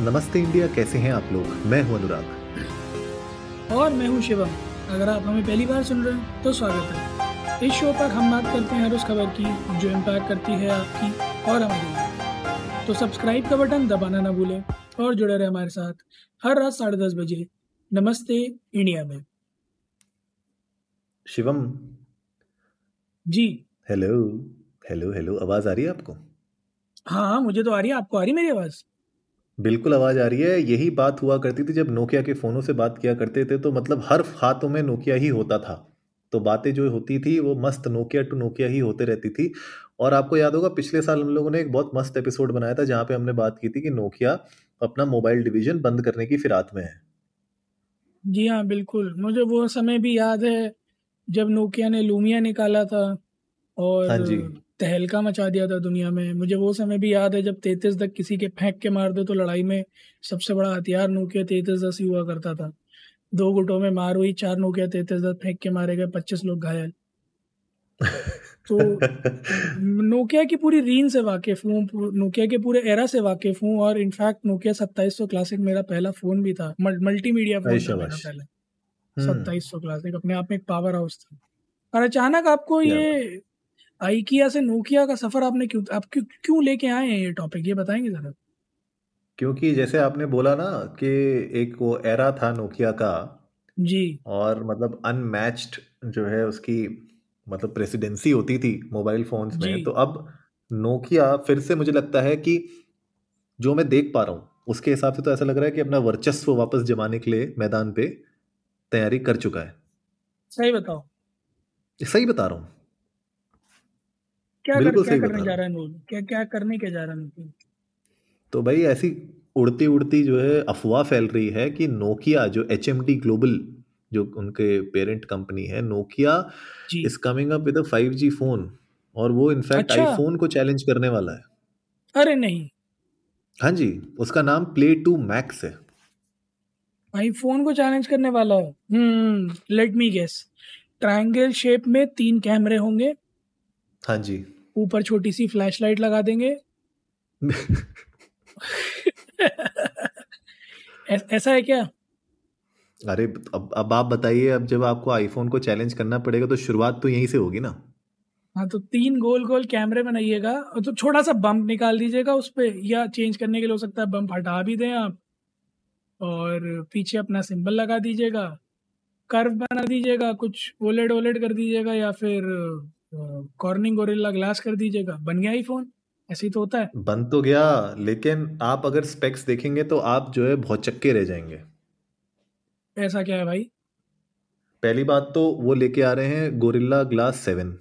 नमस्ते इंडिया कैसे हैं आप लोग? मैं हूँ अनुराग। और मैं हूँ शिवम। अगर आप हमें पहली बार सुन रहे हैं तो स्वागत है। इस शो पर हम बात करते हैं हर उस खबर की जो इम्पैक्ट करती है आपकी और हमारी तो सब्सक्राइब का बटन दबाना ना भूलें और जुड़े रहे हमारे साथ हर रात साढ़े दस बजे नमस्ते इंडिया में। Shivam. Ji. Hello hello hello आवाज़ आ रही है आपको? हाँ हाँ मुझे तो आ रही है। आपको आ रही है मेरी आवाज़? बिल्कुल आवाज़ आ रही है। यही बात हुआ करती थी जब नोकिया के फोनों से बात किया करते थे तो मतलब हर हाथों में नोकिया ही होता था। तो बातें जो होती थी वो मस्त नोकिया टू नोकिया ही होते रहती थी। और आपको याद होगा पिछले साल हम लोगों ने एक बहुत मस्त एपिसोड बनाया था जहाँ पे हमने बात की थी कि नोकिया अपना मोबाइल डिवीज़न बंद करने की फिरात में है। जी हाँ बिल्कुल। मुझे वो समय भी याद है जब नोकिया ने लूमिया निकाला था और हाँ जी। तहलका मचा दिया था दुनिया में। मुझे वो समय भी याद है जब तैतीस तक किसी के फेंक के मार दो तो लड़ाई में सबसे बड़ा हथियार नोकिया तैतीस दस ही हुआ करता था। दो गुटों में मार हुई चार नोकिया तैतीस दस फेंक के मारे गए पच्चीस लोग घायल। तो नोकिया की पूरी रीन से वाकिफ हूँ नोकिया के पूरे एरा से वाकिफ हूँ और इनफैक्ट नोकिया सत्ताईस सौ क्लासिक मेरा पहला फ़ोन भी था। मल्टी मीडिया फ़ोन था मेरा पहले। हम्म, सत्ताईस सौ क्लासिक अपने आप में एक पावर हाउस था। और अचानक आपको ये आइकिया से नोकिया का सफ़र आपने क्यों आप क्यों क्यों लेके आए हैं ये टॉपिक ये बताएँगे ज़रा। क्योंकि जैसे आपने बोला ना कि एक वो एरा था नोकिया का जी। और मतलब अनमैच्ड जो है उसकी मतलब प्रेसिडेंसी होती थी मोबाइल फोन्स में। तो अब नोकिया फिर से मुझे लगता है कि जो मैं देख पा रहा हूँ उसके हिसाब से तो ऐसा लग रहा है कि अपना वर्चस्व वापस जमाने के लिए मैदान पे तैयारी कर चुका है। सही बताओ। सही बता रहा हूँ। क्या कर क्या करने जा रहा है। क्या क्या करने के जा रहा है नोकिया तो भाई ऐसी उड़ती उड़ती जो है अफवाह फैल रही है कि नोकिया जो एचएमडी ग्लोबल जो उनके पेरेंट कंपनी है Nokia G. Is coming up with a 5G phone और वो इनफैक्ट अच्छा। आईफोन को चैलेंज करने वाला है। अरे नहीं। हाँ जी उसका नाम प्ले टू मैक्स है। आईफोन को चैलेंज करने वाला है? हम्म let me guess triangle shape में तीन कैमरे होंगे। हाँ जी। ऊपर छोटी सी फ्लैश लाइट लगा देंगे। ऐ- ऐसा है क्या? अरे अब अब आप बताइए अब जब आपको आईफोन को चैलेंज करना पड़ेगा तो शुरुआत तो यहीं से होगी ना? हाँ तो तीन गोल गोल कैमरे बनाइएगा और तो छोटा सा बम्प निकाल दीजिएगा उस पर या चेंज करने के लिए हो सकता है बम्प हटा भी दें आप और पीछे अपना सिंबल लगा दीजिएगा कर्व बना दीजिएगा कुछ ओलेड ओलेड कर दीजिएगा या फिर कॉर्निंग गोरिल्ला ग्लास कर दीजिएगा। बन गया आईफोन ऐसे ही तो होता है। बन तो गया लेकिन आप अगर स्पेक्स देखेंगे तो आप जो है बहुत चक्के रह जाएँगे। ऐसा क्या है भाई? पहली बात तो वो लेके आ रहे हैं गोरिल्ला ग्लास सेवन।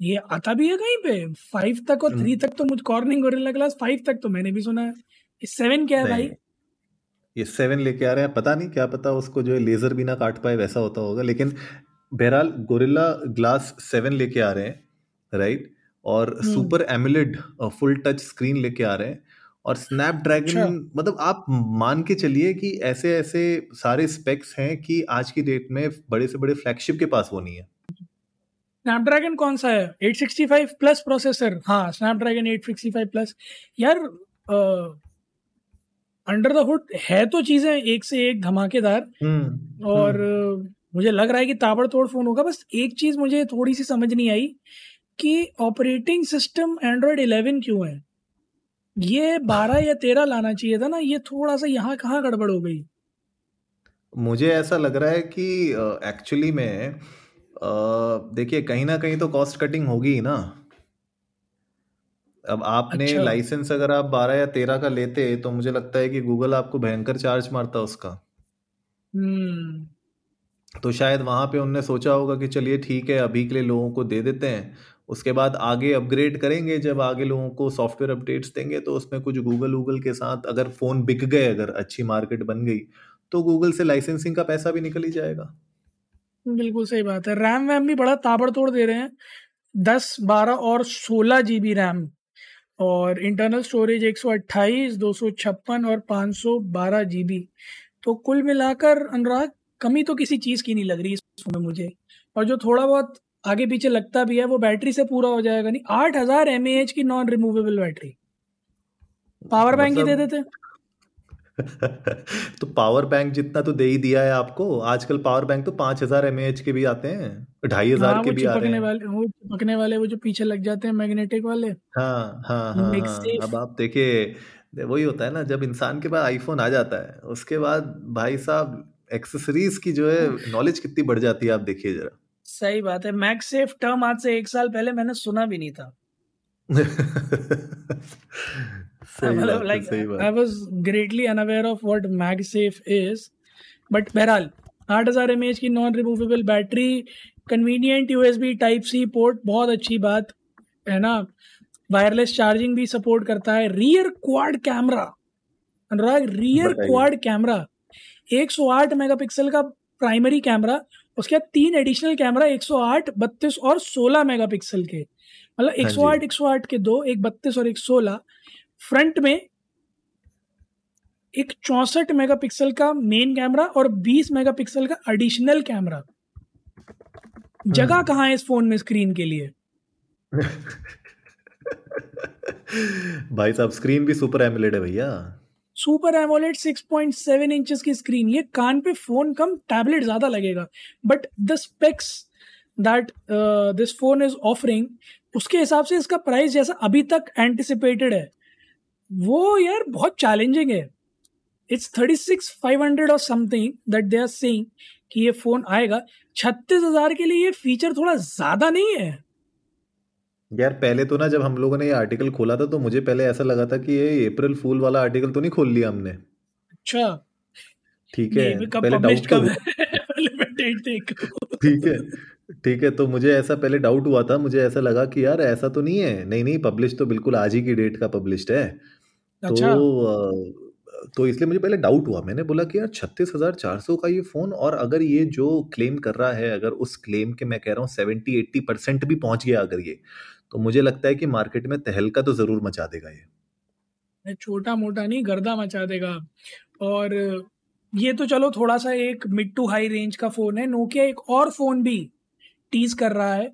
ये आता भी है कहीं पे? फाइव तक और थ्री तक तो मुझ कॉर्निंग गोरिल्ला ग्लास फाइव तक तो मैंने भी सुना है। सेवन क्या है भाई? ये सेवन लेके आ रहे हैं पता नहीं क्या पता उसको जो है लेजर भी ना काट पाए वैसा होता होगा लेकिन बहरहाल गोरिल्ला ग्लास सेवन लेके आ रहे हैं राइट और हम्म। Super emulate full touch screen लेके आ रहे हैं। और अच्छा। स्नैपड्रैगन मतलब आप मान के चलिए कि ऐसे ऐसे सारे स्पेक्स हैं कि आज की डेट में बड़े से बड़े फ्लैगशिप के पास वो नहीं है। स्नैपड्रैगन कौन सा है? 865 प्लस प्रोसेसर। हाँ स्नैपड्रैगन 865 प्लस। यार अंडर द हुड है तो चीज़ें एक से एक धमाकेदार। हम्म। और हम्म। अ, मुझे लग रहा है कि ताबड़तोड़ फ़ोन होगा बस एक चीज़ मुझे थोड़ी सी समझ नहीं आई कि ऑपरेटिंग सिस्टम एंड्रॉयड 11 क्यों है? ये 12 या 13 लाना चाहिए था ना ये थोड़ा सा यहाँ कहाँ गड़बड़ हो गई? मुझे ऐसा लग रहा है कि एक्चुअली में देखिए कहीं ना कहीं तो कॉस्ट कटिंग होगी ही ना। अब आपने अच्छा। लाइसेंस अगर आप बारह या तेरह का लेते तो मुझे लगता है कि गूगल आपको भयंकर चार्ज मारता उसका। हम्म। तो शायद वहाँ पे उनने सोचा होगा कि चलिए ठीक है, अभी के लिए लोगों को दे देते हैं। उसके बाद आगे अपग्रेड करेंगे, जब आगे लोगों को सॉफ्टवेयर अपडेट्स देंगे तो उसमें कुछ गूगल वूगल के साथ अगर फ़ोन बिक गए, अगर अच्छी मार्केट बन गई तो गूगल से लाइसेंसिंग का पैसा भी निकल ही जाएगा। बिल्कुल सही बात है। रैम वैम भी बड़ा ताबड़तोड़ दे रहे हैं। दस, बारह और सोलह जी बी रैम और इंटरनल स्टोरेज एक सौ अट्ठाईस, दो सौ छप्पन और पाँच सौ बारह जी बी तो कुल मिलाकर अनुराग कमी तो किसी चीज़ की नहीं लग रही इस फ़ोन में मुझे। और जो थोड़ा बहुत आगे पीछे लगता भी है वो बैटरी से पूरा हो जाएगा नहीं। आठ हज़ार एम की non removable battery. Power bank ही दे मतलब देते। तो पावर बैंक जितना तो दे ही दिया है आपको। आजकल पावर बैंक तो पाँच हज़ार एम के भी आते हैं ढाई हज़ार हाँ के भी आ रहे हैं। वाले वो चिपकने वाले वो जो पीछे लग जाते हैं मैग्नेटिक वाले। हाँ हाँ हाँ हाँ। अब आप देखिए वही होता है ना जब इंसान के पास आईफोन आ जाता है उसके बाद भाई साहब एक्सेसरीज की जो है नॉलेज कितनी बढ़ जाती है आप देखिए जरा। सही बात है। मैक सेफ़ टर्म आज से एक साल पहले मैंने सुना भी नहीं था। मतलब like I was greatly unaware of what MagSafe is but बहरहाल आठ हज़ार एम की non removable battery convenient USB type C port बहुत अच्छी बात है ना? वायरलेस चार्जिंग भी सपोर्ट करता है। Rear quad camera Anurag rear quad camera 108 megapixel का प्राइमरी कैमरा उसके बाद तीन एडिशनल कैमरा 108 32 और 16 मेगापिक्सल के। मतलब हाँ जी। 108 108 के दो एक 32 और एक 16 फ्रंट में एक चौसठ मेगापिक्सल का मेन कैमरा और 20 मेगापिक्सल का एडिशनल कैमरा जगह हम्म कहाँ है इस फ़ोन में स्क्रीन के लिए? भाई साहब स्क्रीन भी सुपर एमुलेट है भैया। सुपर एमोलेड 6.7 इंचेस की स्क्रीन। ये कान पे फ़ोन कम, टैबलेट ज़्यादा लगेगा। But the specs that this phone is offering उसके हिसाब से इसका प्राइस जैसा अभी तक एंटिसिपेटेड है, वो यार बहुत चैलेंजिंग है। It's thirty six five hundred और something that they are saying कि ये फ़ोन आएगा। छत्तीस हज़ार के लिए ये फीचर थोड़ा ज़्यादा नहीं है। यार पहले तो ना जब हम लोगों ने ये आर्टिकल खोला था तो मुझे पहले ऐसा लगा था कि ये अप्रैल फूल वाला आर्टिकल तो नहीं खोल लिया हमने। अच्छा। ठीक है पहले डाउट तो कब हुआ। पहले मैं डेट देखूँ। ठीक है ठीक है तो मुझे ऐसा पहले डाउट हुआ था मुझे ऐसा लगा कि यार ऐसा तो नहीं है। नहीं नहीं पब्लिश तो बिल्कुल आज ही की डेट का पब्लिश्ड है। तो अच्छा। अ, तो इसलिए मुझे पहले डाउट हुआ। मैंने बोला कि यार छत्तीस हज़ार चार सौ का ये फ़ोन और अगर ये जो क्लेम कर रहा है अगर उस क्लेम के मैं कह रहा हूँ सेवेंटी एट्टी परसेंट भी पहुँच गया अगर ये तो मुझे लगता है कि मार्केट में तहलका तो ज़रूर मचा देगा ये। छोटा मोटा नहीं, गर्दा मचा देगा। और ये तो चलो थोड़ा सा एक मिड टू हाई रेंज का फ़ोन है। नोकिया एक और फ़ोन भी टीज कर रहा है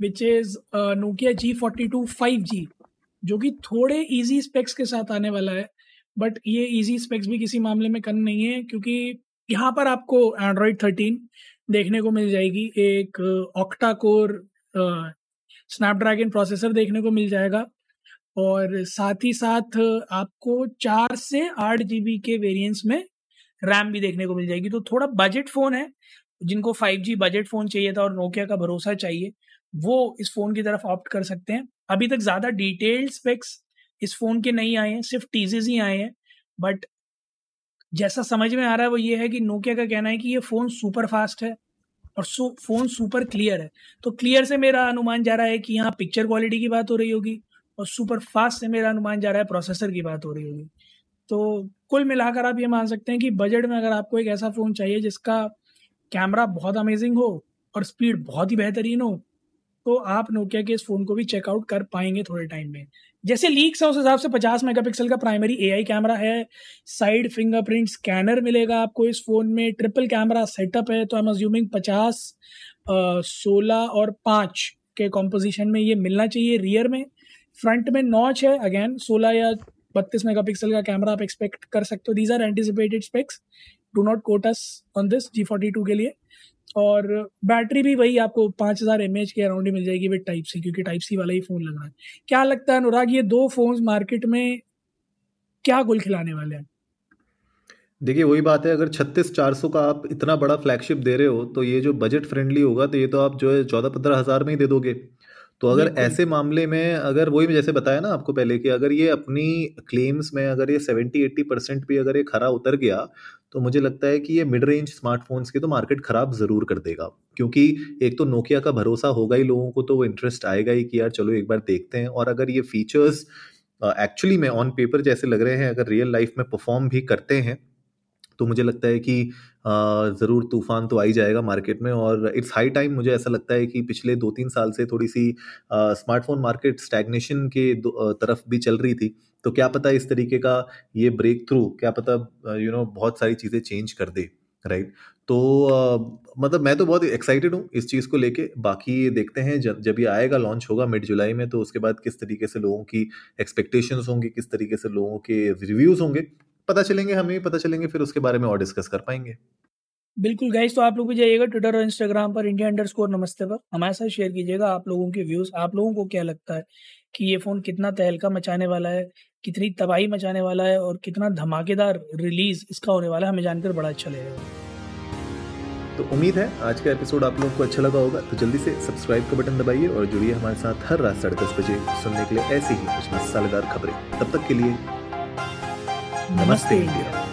which is Nokia G forty two five G जो कि थोड़े इजी स्पेक्स के साथ आने वाला है बट ये इजी स्पेक्स भी किसी मामले में कम नहीं है, क्योंकि यहाँ पर आपको एंड्रॉयड थर्टीन देखने को मिल जाएगी। एक ऑक्टा कोर स्नैपड्रैगन प्रोसेसर देखने को मिल जाएगा। और साथ ही साथ आपको चार से आठ जीबी के वेरिएंट्स में रैम भी देखने को मिल जाएगी। तो थोड़ा बजट फ़ोन है, जिनको 5G बजट फ़ोन चाहिए था और नोकिया का भरोसा चाहिए, वो इस फ़ोन की तरफ़ ऑप्ट कर सकते हैं। अभी तक ज़्यादा डिटेल्ड स्पेक्स इस फ़ोन के नहीं आए हैं, सिर्फ़ टीजेज ही आए हैं। बट जैसा समझ में आ रहा है वो ये है कि नोकिया का कहना है कि ये फ़ोन सुपर फास्ट है। और फ़ोन सुपर क्लियर है। तो क्लियर से मेरा अनुमान जा रहा है कि यहाँ पिक्चर क्वालिटी की बात हो रही होगी और सुपर फास्ट से मेरा अनुमान जा रहा है प्रोसेसर की बात हो रही होगी। तो कुल मिलाकर आप ये मान सकते हैं कि बजट में अगर आपको एक ऐसा फ़ोन चाहिए जिसका कैमरा बहुत अमेजिंग हो और स्पीड बहुत ही बेहतरीन हो तो आप नोकिया के इस फ़ोन को भी चेकआउट कर पाएँगे थोड़े टाइम में। जैसे लीक्स है, उस हिसाब से 50 मेगापिक्सल का प्राइमरी एआई कैमरा है। साइड फिंगरप्रिंट स्कैनर मिलेगा आपको इस फ़ोन में। ट्रिपल कैमरा सेटअप है तो आई एम अज्यूमिंग पचास सोलह और पाँच के कॉम्पोजिशन में ये मिलना चाहिए रियर में। फ्रंट में नॉच है अगेन सोलह या बत्तीस मेगापिक्सल का कैमरा आप एक्सपेक्ट कर सकते हो। These are anticipated specs do not quote us on this G forty two के लिए। और बैटरी भी वही आपको पाँच हज़ार एम के अराउंड ही मिल जाएगी विद टाइप सी क्योंकि टाइप सी वाला ही फ़ोन लग रहा है। क्या लगता है अनुराग ये दो फोन्स मार्केट में क्या गुल खिलाने वाले हैं? देखिए वही बात है अगर छत्तीस चार सौ का आप इतना बड़ा फ्लैगशिप दे रहे हो तो ये जो बजट फ्रेंडली होगा तो ये तो आप जो है चौदह पंद्रह हज़ार में ही दे दोगे। तो अगर ऐसे मामले में अगर वही जैसे बताया ना आपको पहले कि अगर ये अपनी क्लेम्स में अगर ये सेवेंटी एट्टी परसेंट भी अगर ये खरा उतर गया तो मुझे लगता है कि ये मिड रेंज स्मार्टफोन्स के तो मार्केट खराब ज़रूर कर देगा। क्योंकि एक तो नोकिया का भरोसा होगा ही लोगों को तो वो इंटरेस्ट आएगा ही कि यार चलो एक बार देखते हैं। और अगर ये फीचर्स एक्चुअली में ऑन पेपर जैसे लग रहे हैं, अगर रियल लाइफ में परफॉर्म भी करते हैं तो मुझे लगता है कि ज़रूर तूफ़ान तो आ ही जाएगा मार्केट में। और इट्स हाई टाइम मुझे ऐसा लगता है कि पिछले दो तीन साल से थोड़ी सी स्मार्टफ़ोन मार्केट स्टैग्नेशन के तरफ़ भी चल रही थी। तो क्या पता इस तरीके का ये ब्रेक थ्रू क्या पता यू नो बहुत सारी चीज़ें चेंज कर दे राइट तो मतलब मैं तो बहुत एक्साइटेड हूँ इस चीज़ को लेके। बाकी देखते हैं, जब जब ये आएगा लॉन्च होगा मिड जुलाई में तो उसके बाद किस तरीके से लोगों की एक्सपेक्टेशंस होंगी, किस तरीके से लोगों के रिव्यूज़ होंगे, पता चलेंगे, हमें पता चलेंगे, फिर उसके बारे में और डिस्कस कर पाएँगे। बिल्कुल गाइस तो आप लोग भी जाइएगा ट्विटर और इंस्टाग्राम पर इंडिया अंडर स्कोर नमस्ते पर। हमारे साथ शेयर कीजिएगा आप लोगों के व्यूज़ आप लोगों को क्या लगता है कि ये फ़ोन कितना तहलका मचाने वाला है कितनी तबाही मचाने वाला है और कितना धमाकेदार रिलीज़ इसका होने वाला है हमें जानकर बड़ा अच्छा लगेगा। तो उम्मीद है आज का एपिसोड आप लोगों को अच्छा लगा होगा तो जल्दी से सब्सक्राइब का बटन दबाइए और जुड़िए हमारे साथ हर रात साढ़े दस बजे सुनने के लिए ऐसी ही कुछ मसालेदार खबरें। तब तक के लिए नमस्ते इंडिया